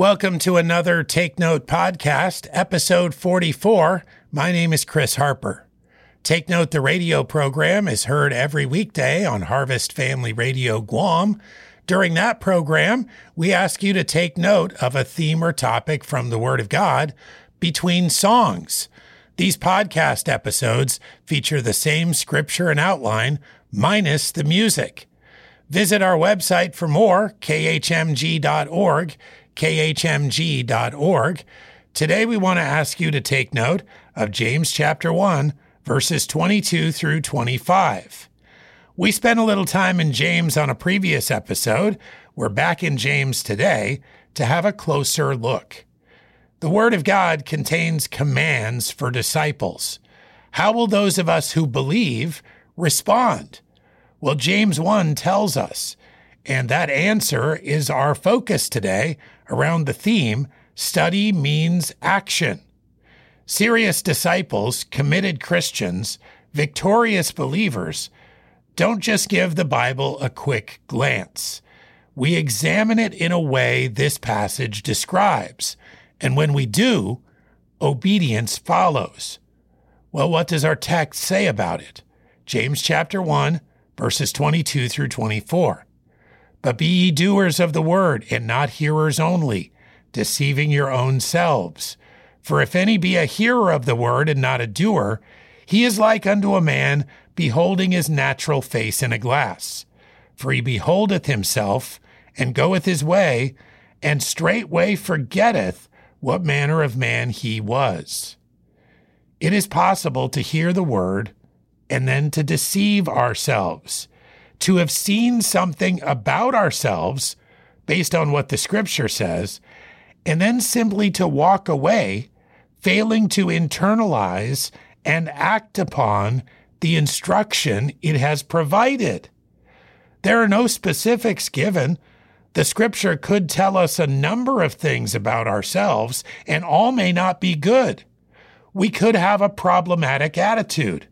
Welcome to another Take Note podcast, episode 44. My name is Chris Harper. Take Note, the radio program, is heard every weekday on Harvest Family Radio Guam. During that program, we ask you to take note of a theme or topic from the Word of God between songs. These podcast episodes feature the same scripture and outline, minus the music. Visit our website for more, khmg.org, khmg.org. Today we want to ask you to take note of James chapter 1, verses 22 through 25. We spent a little time in James on a previous episode. We're back in James today to have a closer look. The Word of God contains commands for disciples. How will those of us who believe respond? Well, James 1 tells us, and that answer is our focus today around the theme study means action. Serious disciples, committed Christians, victorious believers don't just give the Bible a quick glance. We examine it in a way this passage describes. And when we do, obedience follows. Well, what does our text say about it? James chapter 1, verses 22 through 24. But be ye doers of the word, and not hearers only, deceiving your own selves. For if any be a hearer of the word and not a doer, he is like unto a man beholding his natural face in a glass. For he beholdeth himself, and goeth his way, and straightway forgetteth what manner of man he was. It is possible to hear the word and then to deceive ourselves, to have seen something about ourselves based on what the scripture says, and then simply to walk away, failing to internalize and act upon the instruction it has provided. There are no specifics given. The scripture could tell us a number of things about ourselves, and all may not be good. We could have a problematic attitude,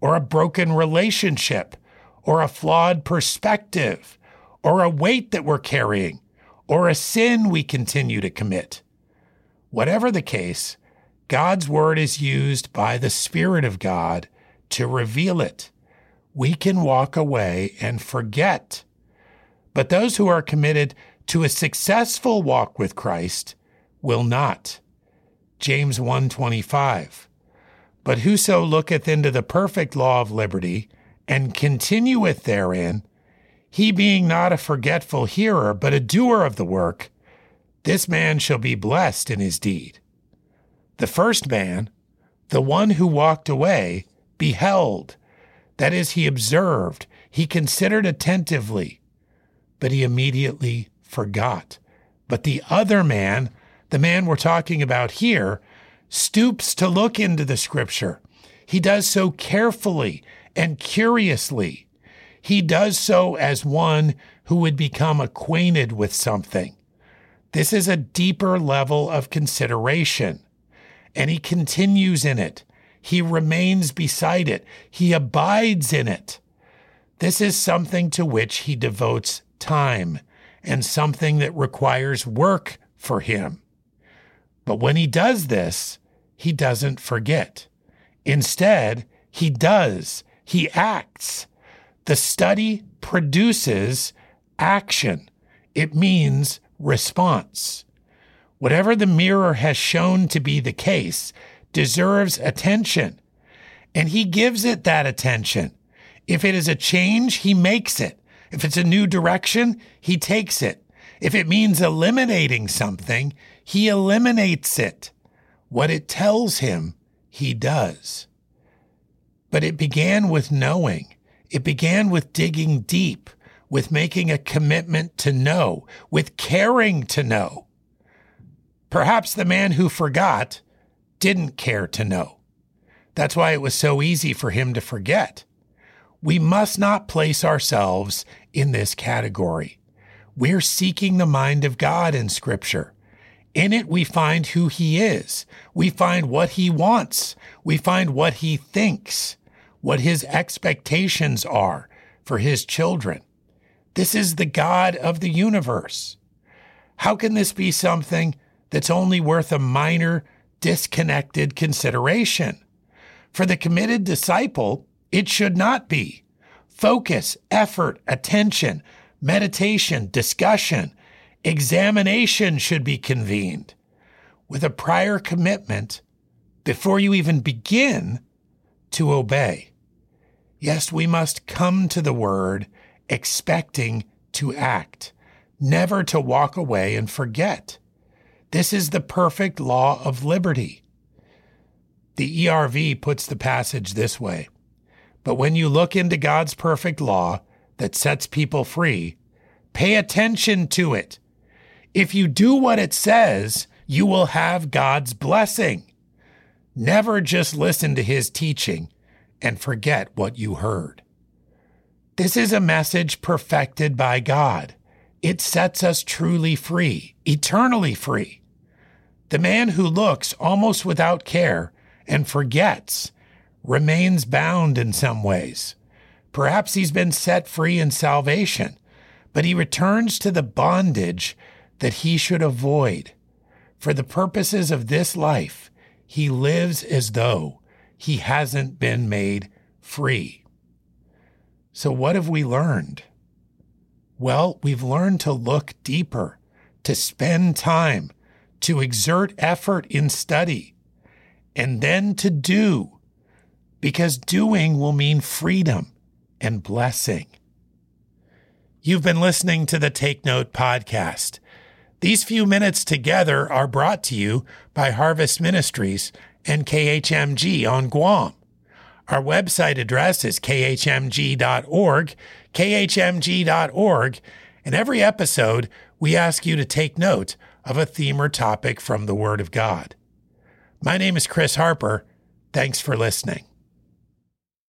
or a broken relationship, or a flawed perspective, or a weight that we're carrying, or a sin we continue to commit. Whatever the case, God's word is used by the Spirit of God to reveal it. We can walk away and forget. But those who are committed to a successful walk with Christ will not. James 1:25 But whoso looketh into the perfect law of liberty and continueth therein he being not a forgetful hearer, but a doer of the work, this man shall be blessed in his deed. The first man, the one who walked away, beheld, that is, he observed, he considered attentively, but he immediately forgot. But the other man, the man we're talking about here, stoops to look into the scripture. He does so carefully and curiously he does so as one who would become acquainted with something. This is a deeper level of consideration. And he continues in it. He remains beside it. He abides in it. This is something to which he devotes time and something that requires work for him. But when he does this, he doesn't forget. Instead, he does. He acts. The study produces action. It means response. Whatever the mirror has shown to be the case deserves attention, and he gives it that attention. If it is a change, he makes it. If it's a new direction, he takes it. If it means eliminating something, he eliminates it. What it tells him, he does. But it began with knowing. It began with digging deep, with making a commitment to know, with caring to know. Perhaps the man who forgot didn't care to know. That's why it was so easy for him to forget. We must not place ourselves in this category. We're seeking the mind of God in Scripture. In it, we find who He is. We find what He wants. We find what He thinks what his expectations are for his children. This is the God of the universe. How can this be something that's only worth a minor, disconnected consideration? For the committed disciple, it should not be. Focus, effort, attention, meditation, discussion, examination should be convened with a prior commitment before you even begin to obey. Yes, we must come to the word expecting to act, never to walk away and forget. This is the perfect law of liberty. The ERV puts the passage this way But when you look into God's perfect law that sets people free, pay attention to it. If you do what it says, you will have God's blessing. Never just listen to his teaching and forget what you heard. This is a message perfected by God. It sets us truly free, eternally free. The man who looks almost without care and forgets remains bound in some ways. Perhaps he's been set free in salvation, but he returns to the bondage that he should avoid. For the purposes of this life, he lives as though he hasn't been made free. So, what have we learned? Well, we've learned to look deeper, to spend time, to exert effort in study, and then to do, because doing will mean freedom and blessing. You've been listening to the Take Note podcast. These few minutes together are brought to you by Harvest Ministries and KHMG on Guam. Our website address is khmg.org, khmg.org, and every episode we ask you to take note of a theme or topic from the Word of God. My name is Chris Harper. Thanks for listening.